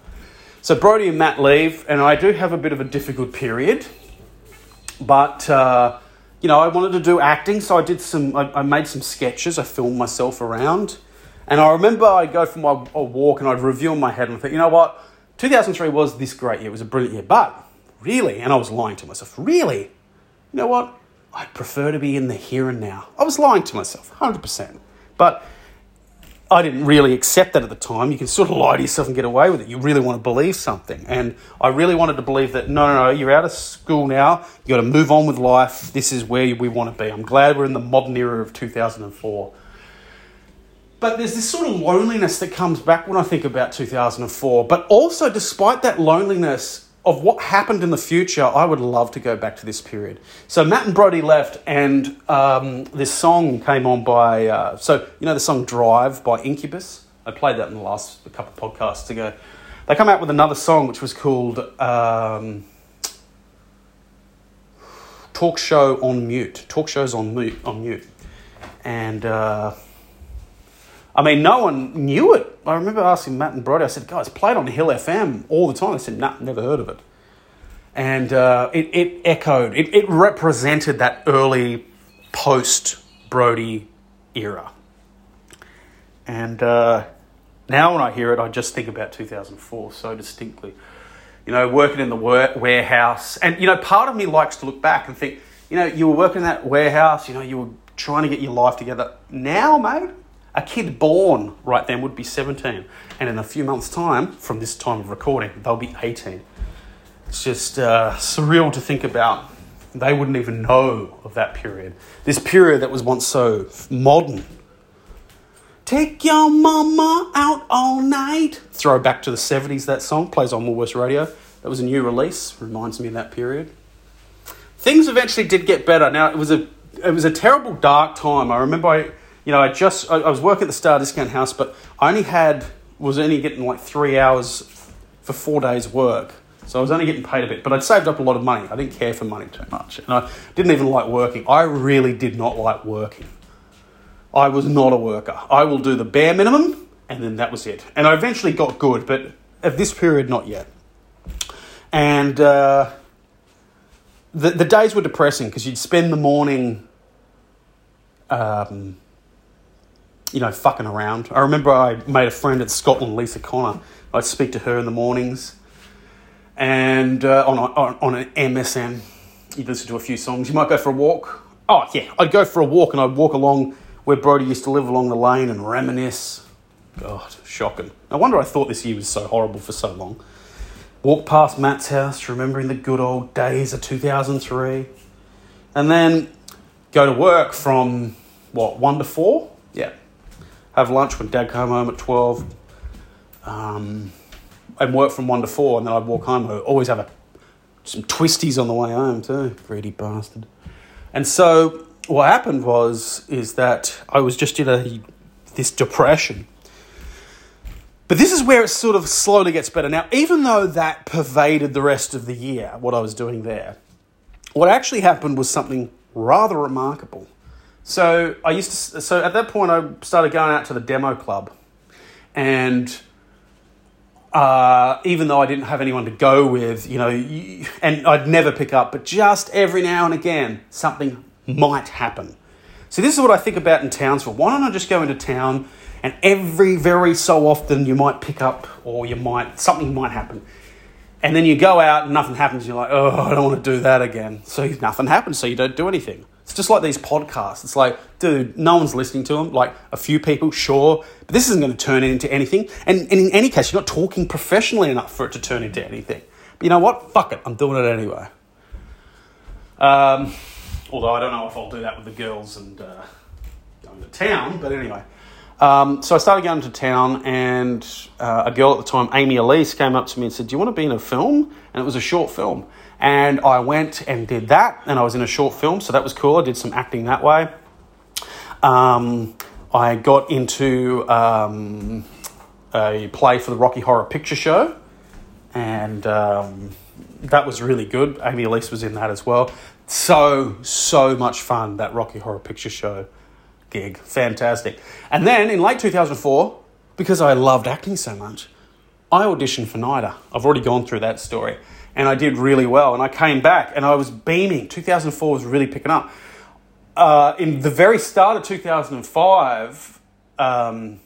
So Brody and Matt leave, and I do have a bit of a difficult period. but uh, you know, I wanted to do acting, so I did some. I, I, made some sketches. I filmed myself around, and I remember I'd go for my walk and I'd review in my head and I think, you know what, 2003 was this great year. It was a brilliant year, but really, and I was lying to myself. Really, you know what? I'd prefer to be in the here and now. I was lying to myself, hundred percent. But I didn't really accept that at the time. You can sort of lie to yourself and get away with it. You really want to believe something. And I really wanted to believe that no, no, no, you're out of school now. You've got to move on with life. This is where we want to be. I'm glad we're in the modern era of 2004. But there's this sort of loneliness that comes back when I think about 2004. But also, despite that loneliness, of what happened in the future, I would love to go back to this period. So Matt and Brody left, and um, this song came on by. Uh, so you know the song "Drive" by Incubus. I played that in the last couple of podcasts ago. They come out with another song which was called um, "Talk Show on Mute." Talk shows on mute. On mute, and. Uh, I mean, no one knew it. I remember asking Matt and Brody, I said, guys, played on Hill FM all the time. They said, nah, never heard of it. And uh, it, it echoed, it, it represented that early post Brody era. And uh, now when I hear it, I just think about 2004 so distinctly. You know, working in the warehouse. And, you know, part of me likes to look back and think, you know, you were working in that warehouse, you know, you were trying to get your life together. Now, mate, a kid born right then would be 17, and in a few months' time, from this time of recording, they'll be 18. It's just uh, surreal to think about. They wouldn't even know of that period. This period that was once so modern. Take your mama out all night. Throw back to the 70s, that song plays on Woolworths Radio. That was a new release, reminds me of that period. Things eventually did get better. Now, it was a, it was a terrible, dark time. I remember I you know, I just I, I was working at the Star Discount House, but I only had was only getting like three hours for four days' work. So I was only getting paid a bit, but I'd saved up a lot of money. I didn't care for money too much. And I didn't even like working. I really did not like working. I was not a worker. I will do the bare minimum, and then that was it. And I eventually got good, but at this period, not yet. And uh, the, the days were depressing because you'd spend the morning um, you know, fucking around. I remember I made a friend at Scotland, Lisa Connor. I'd speak to her in the mornings, and uh, on, on, an MSN, you'd listen to a few songs. You might go for a walk. Oh, yeah, I'd go for a walk and I'd walk along where Brody used to live along the lane and reminisce. God, shocking. No wonder I thought this year was so horrible for so long. Walk past Matt's house, remembering the good old days of 2003. And then go to work from, what, 1 to 4? Yeah, have lunch when dad came home at 12, um, and work from 1 to 4, and then I'd walk home. I'd always have a, some twisties on the way home, too. Greedy bastard. And so what happened was, is that I was just in a, this depression. But this is where it sort of slowly gets better. Now, even though that pervaded the rest of the year, what I was doing there, what actually happened was something rather remarkable. So I used to. So at that point, I started going out to the demo club, and uh, even though I didn't have anyone to go with, you know, and I'd never pick up, but just every now and again, something might happen. So this is what I think about in Townsville. Why don't I just go into town, and every very so often you might pick up, or you might something might happen. And then you go out and nothing happens. You're like, oh, I don't want to do that again. So nothing happens. So you don't do anything. It's just like these podcasts. It's like, dude, no one's listening to them. Like a few people, sure, but this isn't going to turn into anything. And, and in any case, you're not talking professionally enough for it to turn into anything. But you know what? Fuck it. I'm doing it anyway. Um, although I don't know if I'll do that with the girls and uh, going to town, but anyway. Um, so I started going to town, and uh, a girl at the time, Amy Elise, came up to me and said, "Do you want to be in a film?" And it was a short film. And I went and did that, and I was in a short film, so that was cool. I did some acting that way. Um, I got into um, a play for the Rocky Horror Picture Show, and um, that was really good. Amy Elise was in that as well. So, so much fun, that Rocky Horror Picture Show gig. Fantastic. And then in late 2004, because I loved acting so much, I auditioned for NIDA. I've already gone through that story. And I did really well. And I came back and I was beaming. 2004 was really picking up. Uh, in the very start of 2005, um,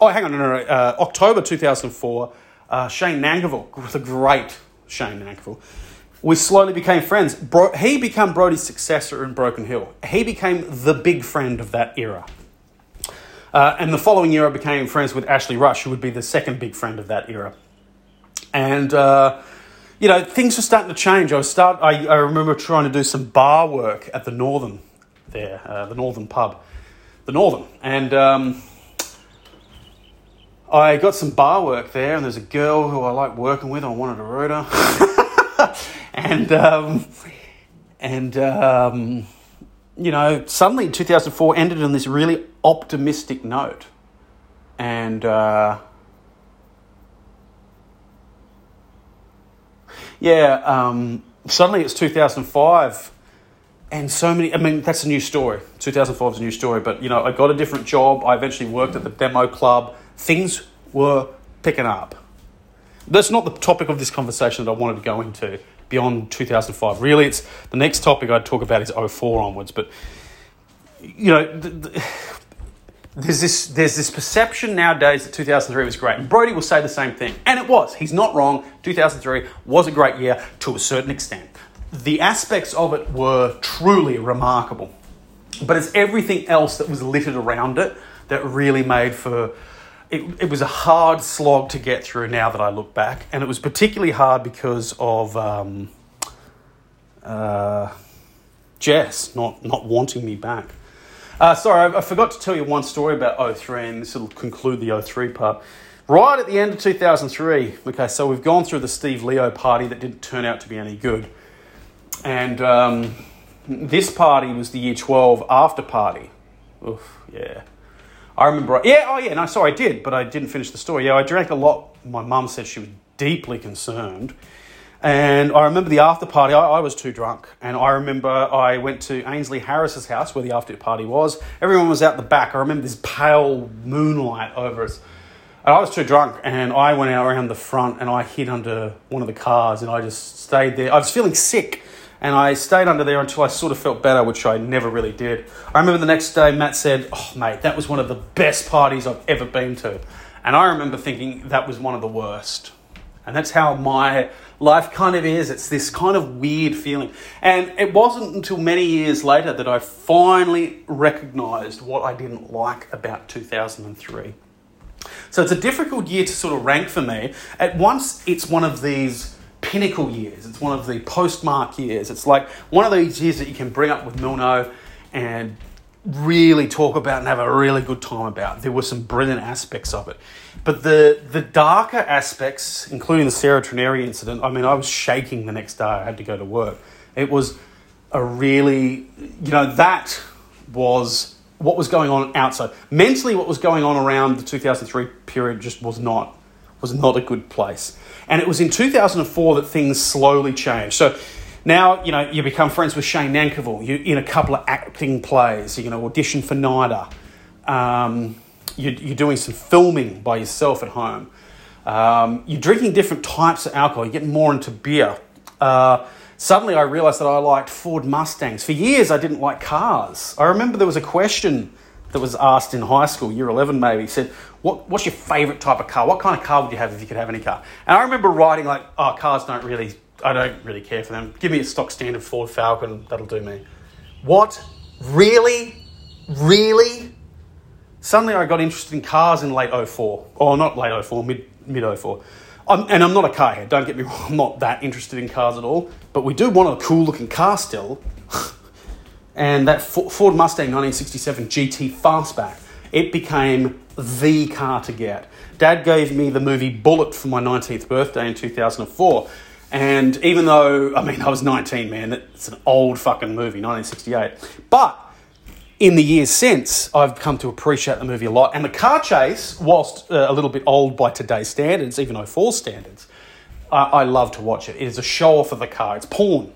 oh, hang on, no, no, uh, October 2004, uh, Shane Nankervis, the great Shane Nankervis, we slowly became friends. Bro- he became Brody's successor in Broken Hill. He became the big friend of that era. Uh, and the following year, I became friends with Ashley Rush, who would be the second big friend of that era. And uh, you know, things were starting to change. I was start. I, I remember trying to do some bar work at the Northern, there, uh, the Northern pub, the Northern, and um, I got some bar work there. And there's a girl who I like working with. I wanted to root her, and um, and um, you know, suddenly 2004 ended on this really optimistic note, and. Uh, yeah, um, suddenly it's 2005 and so many, I mean, that's a new story. 2005 is a new story, but you know, I got a different job. I eventually worked at the demo club. Things were picking up. That's not the topic of this conversation that I wanted to go into beyond 2005. Really, it's the next topic I'd talk about is 04 onwards, but you know, the, the, there's this there's this perception nowadays that 2003 was great, and Brody will say the same thing, and it was. He's not wrong. 2003 was a great year to a certain extent. The aspects of it were truly remarkable, but it's everything else that was littered around it that really made for. It, it was a hard slog to get through now that I look back, and it was particularly hard because of um, uh, Jess not, not wanting me back. Uh, sorry, I, I, forgot to tell you one story about 03, and this will conclude the 03 part. Right at the end of 2003, okay, so we've gone through the Steve Leo party that didn't turn out to be any good. And um, this party was the year 12 after party. Oof, yeah. I remember, yeah, oh yeah, no, sorry, I did, but I didn't finish the story. Yeah, I drank a lot. My mum said she was deeply concerned. And I remember the after party, I, I, was too drunk. And I remember I went to Ainsley Harris's house where the after party was. Everyone was out the back. I remember this pale moonlight over us. And I was too drunk and I went out around the front and I hid under one of the cars and I just stayed there. I was feeling sick and I stayed under there until I sort of felt better, which I never really did. I remember the next day Matt said, Oh, mate, that was one of the best parties I've ever been to. And I remember thinking that was one of the worst. And that's how my life kind of is. It's this kind of weird feeling. And it wasn't until many years later that I finally recognized what I didn't like about 2003. So it's a difficult year to sort of rank for me. At once, it's one of these pinnacle years, it's one of the postmark years. It's like one of those years that you can bring up with Milno and really talk about and have a really good time about. There were some brilliant aspects of it. But the, the darker aspects, including the Sarah Trineri incident, I mean, I was shaking the next day. I had to go to work. It was a really, you know, that was what was going on outside. Mentally, what was going on around the 2003 period just was not was not a good place. And it was in 2004 that things slowly changed. So now, you know, you become friends with Shane Nankervis. You in a couple of acting plays. Going to audition for NIDA. Um, you're, you're, doing some filming by yourself at home. Um, you're drinking different types of alcohol. You're getting more into beer. Uh, suddenly, I realised that I liked Ford Mustangs. For years, I didn't like cars. I remember there was a question that was asked in high school, year 11 maybe, said, what, What's your favourite type of car? What kind of car would you have if you could have any car? And I remember writing, like, Oh, cars don't really I don't really care for them. Give me a stock standard Ford Falcon, that'll do me. What? Really? Really? Suddenly I got interested in cars in late 04. Or not late 04, mid, mid 04. I'm, and I'm not a car head, don't get me wrong, I'm not that interested in cars at all. But we do want a cool looking car still. and that Ford Mustang 1967 GT Fastback, it became the car to get. Dad gave me the movie Bullitt for my 19th birthday in 2004. And even though, I mean, I was 19, man, it's an old fucking movie, 1968. But in the years since, I've come to appreciate the movie a lot. And the car chase, whilst uh, a little bit old by today's standards, even 04 standards, I, I love to watch it. It is a show off of the car, it's porn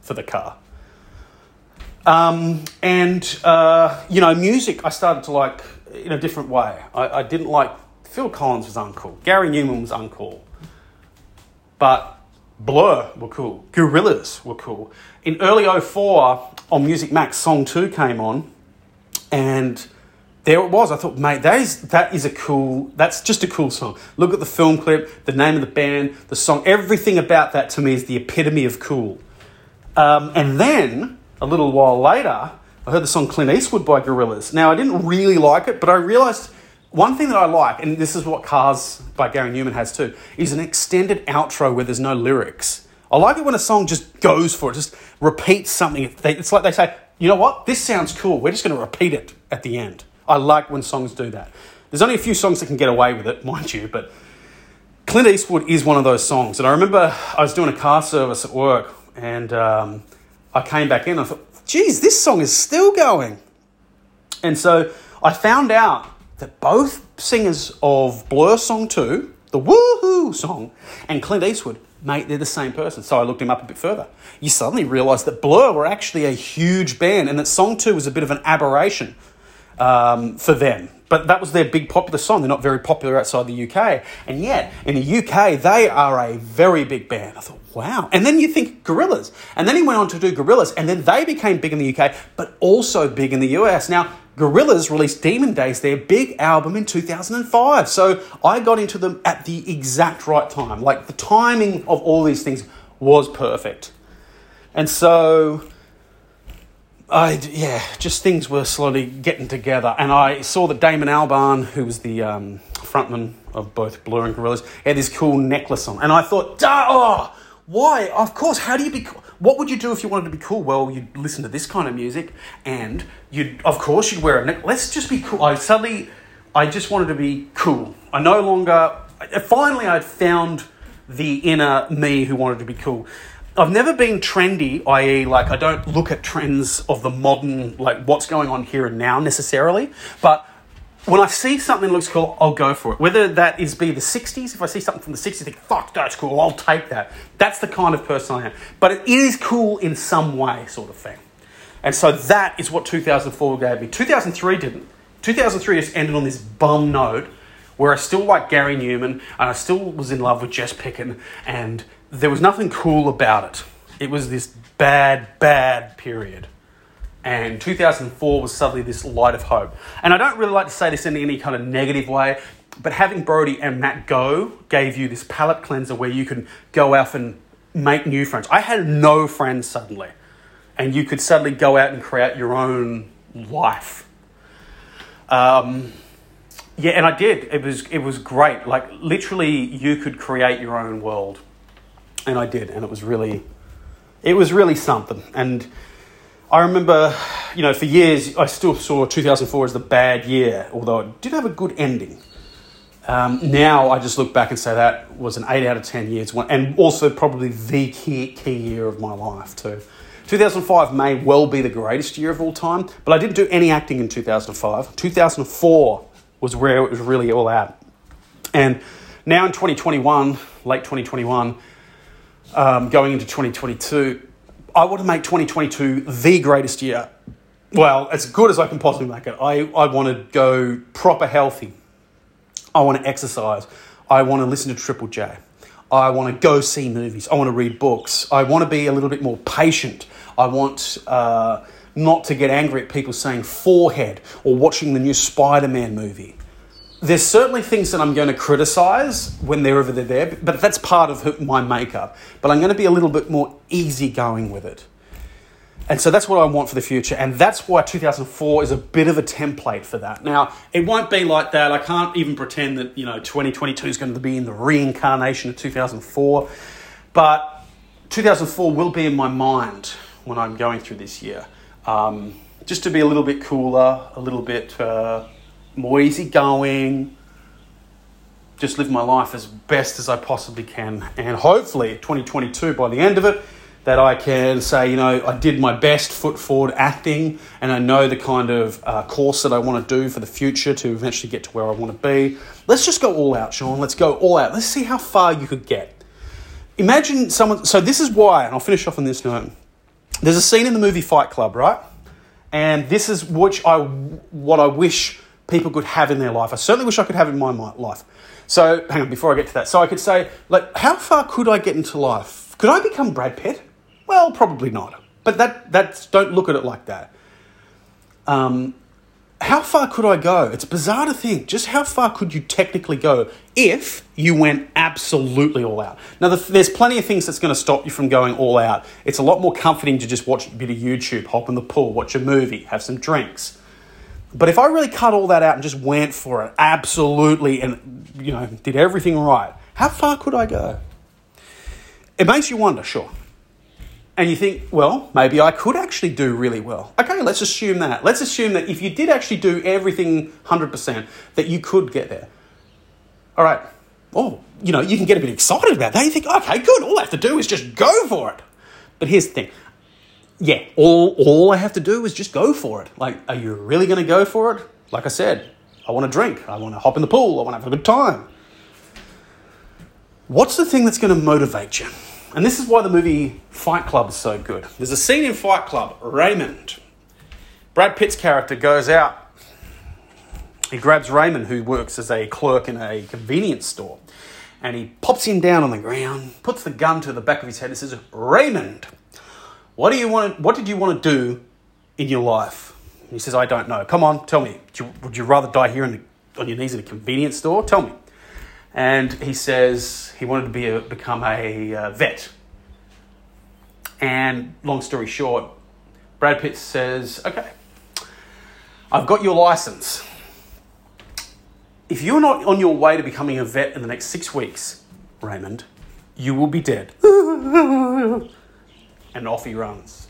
for the car. Um, and, uh, you know, music I started to like in a different way. I, I didn't like, Phil Collins was uncool, Gary Numan was uncool. But Blur were cool. Gorillaz were cool. In early 04, on Music Max, Song 2 came on, and there it was. I thought, mate, that is, that is a cool, that's just a cool song. Look at the film clip, the name of the band, the song, everything about that to me is the epitome of cool. Um, and then, a little while later, I heard the song Clint Eastwood by Gorillaz. Now, I didn't really like it, but I realised one thing that I like, and this is what Cars by Gary Numan has too, is an extended outro where there's no lyrics. I like it when a song just goes for it, just repeats something. It's like they say, you know what, this sounds cool, we're just going to repeat it at the end. I like when songs do that. There's only a few songs that can get away with it, mind you, but Clint Eastwood is one of those songs. And I remember I was doing a car service at work and um, I came back in and I thought, geez, this song is still going. And so I found out that both singers of Blur Song 2, the Woohoo song, and Clint Eastwood, mate, they're the same person. So I looked him up a bit further. You suddenly realise that Blur were actually a huge band and that Song 2 was a bit of an aberration um, for them. But that was their big popular song. They're not very popular outside the UK. And yet, in the UK, they are a very big band. I thought, wow. And then you think Gorillaz. And then he went on to do Gorillaz. And then they became big in the UK, but also big in the US. Now, Gorillaz released Demon Days, their big album in 2005. So I got into them at the exact right time. Like the timing of all these things was perfect. And so I yeah, just things were slowly getting together, and I saw that Damon Albarn, who was the um, frontman of both Blur and Gorillaz, had this cool necklace on, and I thought, oh, why? Of course. How do you be? What would you do if you wanted to be cool? Well, you'd listen to this kind of music, and you'd, of course, you'd wear a necklace. Let's just be cool. I suddenly, I just wanted to be cool. I no longer. Finally, I'd found the inner me who wanted to be cool. I've never been trendy, i.e., like I don't look at trends of the modern, like what's going on here and now necessarily. But when I see something that looks cool, I'll go for it. Whether that is be the 60s, if I see something from the 60s, I think, fuck, that's cool, I'll take that. That's the kind of person I am. But it is cool in some way, sort of thing. And so that is what 2004 gave me. 2003 didn't. 2003 just ended on this bum note where I still like Gary Numan and I still was in love with Jess Picken and there was nothing cool about it. It was this bad, bad period. And 2004 was suddenly this light of hope. And I don't really like to say this in any kind of negative way, but having Brody and Matt go gave you this palate cleanser where you can go out and make new friends. I had no friends suddenly. And you could suddenly go out and create your own life. Um, yeah, and I did. It was it was great. Like literally, you could create your own world and I did, and it was really, it was really something. And I remember, you know, for years I still saw 2004 as the bad year, although it did have a good ending. Um, now I just look back and say that was an 8 out of 10 years, and also probably the key, key year of my life, too. 2005 may well be the greatest year of all time, but I didn't do any acting in 2005. 2004 was where it was really all out. And now in 2021, late 2021, um, going into 2022, I want to make 2022 the greatest year. Well, as good as I can possibly make it. I, I want to go proper healthy. I want to exercise. I want to listen to Triple J. I want to go see movies. I want to read books. I want to be a little bit more patient. I want uh, not to get angry at people saying forehead or watching the new Spider Man movie there's certainly things that I'm going to criticize when they're over there, but that's part of my makeup. But I'm going to be a little bit more easygoing with it. And so that's what I want for the future. And that's why 2004 is a bit of a template for that. Now, it won't be like that. I can't even pretend that, you know, 2022 is going to be in the reincarnation of 2004. But 2004 will be in my mind when I'm going through this year. Um, just to be a little bit cooler, a little bit. Uh, more easygoing, just live my life as best as I possibly can. And hopefully, 2022, by the end of it, that I can say, you know, I did my best foot forward acting and I know the kind of uh, course that I want to do for the future to eventually get to where I want to be. Let's just go all out, Sean. Let's go all out. Let's see how far you could get. Imagine someone, so this is why, and I'll finish off on this note. There's a scene in the movie Fight Club, right? And this is which I, what I wish people could have in their life. I certainly wish I could have in my life. So, hang on, before I get to that. So, I could say, like, how far could I get into life? Could I become Brad Pitt? Well, probably not. But that that's don't look at it like that. Um, how far could I go? It's bizarre to think. Just how far could you technically go if you went absolutely all out? Now, the, there's plenty of things that's going to stop you from going all out. It's a lot more comforting to just watch a bit of YouTube, hop in the pool, watch a movie, have some drinks. But if I really cut all that out and just went for it absolutely and, you know, did everything right, how far could I go? It makes you wonder, sure. And you think, well, maybe I could actually do really well. Okay, let's assume that. Let's assume that if you did actually do everything 100%, that you could get there. All right. Oh, you know, you can get a bit excited about that. You think, okay, good. All I have to do is just go for it. But here's the thing. Yeah, all, all I have to do is just go for it. Like, are you really going to go for it? Like I said, I want to drink. I want to hop in the pool. I want to have a good time. What's the thing that's going to motivate you? And this is why the movie Fight Club is so good. There's a scene in Fight Club, Raymond. Brad Pitt's character goes out. He grabs Raymond, who works as a clerk in a convenience store, and he pops him down on the ground, puts the gun to the back of his head, and says, Raymond, what do you want? What did you want to do in your life? And he says, I don't know. Come on, tell me. Would you, would you rather die here the, on your knees in a convenience store? Tell me. And he says he wanted to be a, become a uh, vet. And long story short, Brad Pitt says, Okay, I've got your license. If you're not on your way to becoming a vet in the next six weeks, Raymond, you will be dead. and off he runs.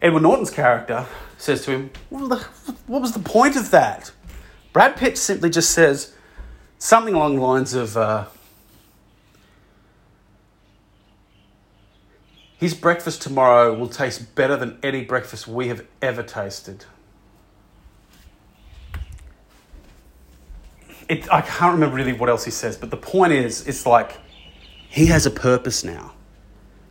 Edward Norton's character says to him, What was the point of that? Brad Pitt simply just says something along the lines of, uh, His breakfast tomorrow will taste better than any breakfast we have ever tasted. It, I can't remember really what else he says, but the point is, it's like he has a purpose now.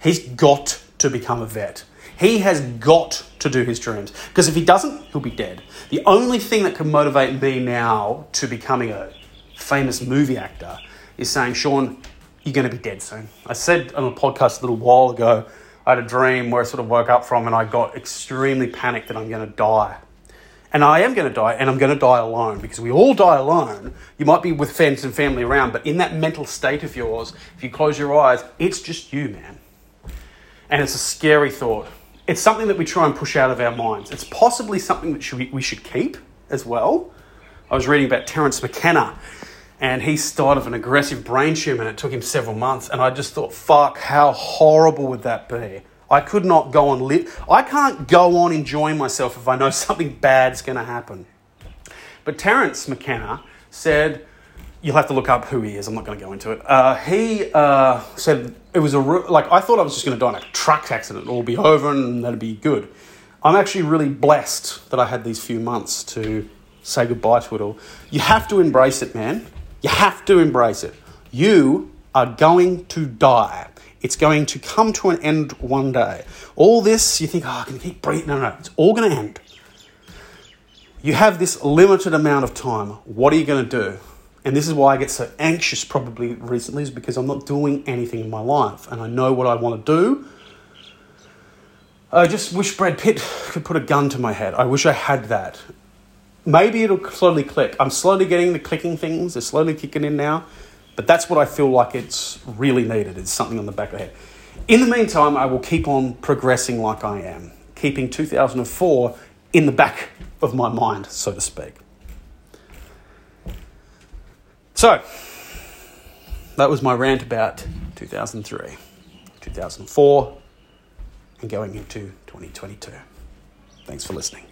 He's got to become a vet. He has got to do his dreams. Because if he doesn't, he'll be dead. The only thing that can motivate me now to becoming a famous movie actor is saying, Sean, you're going to be dead soon. I said on a podcast a little while ago, I had a dream where I sort of woke up from and I got extremely panicked that I'm going to die. And I am going to die, and I'm going to die alone because we all die alone. You might be with friends and family around, but in that mental state of yours, if you close your eyes, it's just you, man. And it's a scary thought. It's something that we try and push out of our minds. It's possibly something that we should keep as well. I was reading about Terence McKenna and he died of an aggressive brain tumor and it took him several months and i just thought fuck how horrible would that be i could not go on live i can't go on enjoying myself if i know something bad's going to happen but terence mckenna said you'll have to look up who he is i'm not going to go into it uh, he uh, said it was a like i thought i was just going to die in a truck accident it'll be over and that'd be good i'm actually really blessed that i had these few months to say goodbye to it all you have to embrace it man you have to embrace it. You are going to die. It's going to come to an end one day. All this, you think, oh, I can keep breathing. No, no, it's all going to end. You have this limited amount of time. What are you going to do? And this is why I get so anxious probably recently, is because I'm not doing anything in my life and I know what I want to do. I just wish Brad Pitt could put a gun to my head. I wish I had that maybe it'll slowly click. I'm slowly getting the clicking things, they're slowly kicking in now, but that's what I feel like it's really needed. It's something on the back of the head. In the meantime, I will keep on progressing like I am, keeping 2004 in the back of my mind, so to speak. So, that was my rant about 2003, 2004, and going into 2022. Thanks for listening.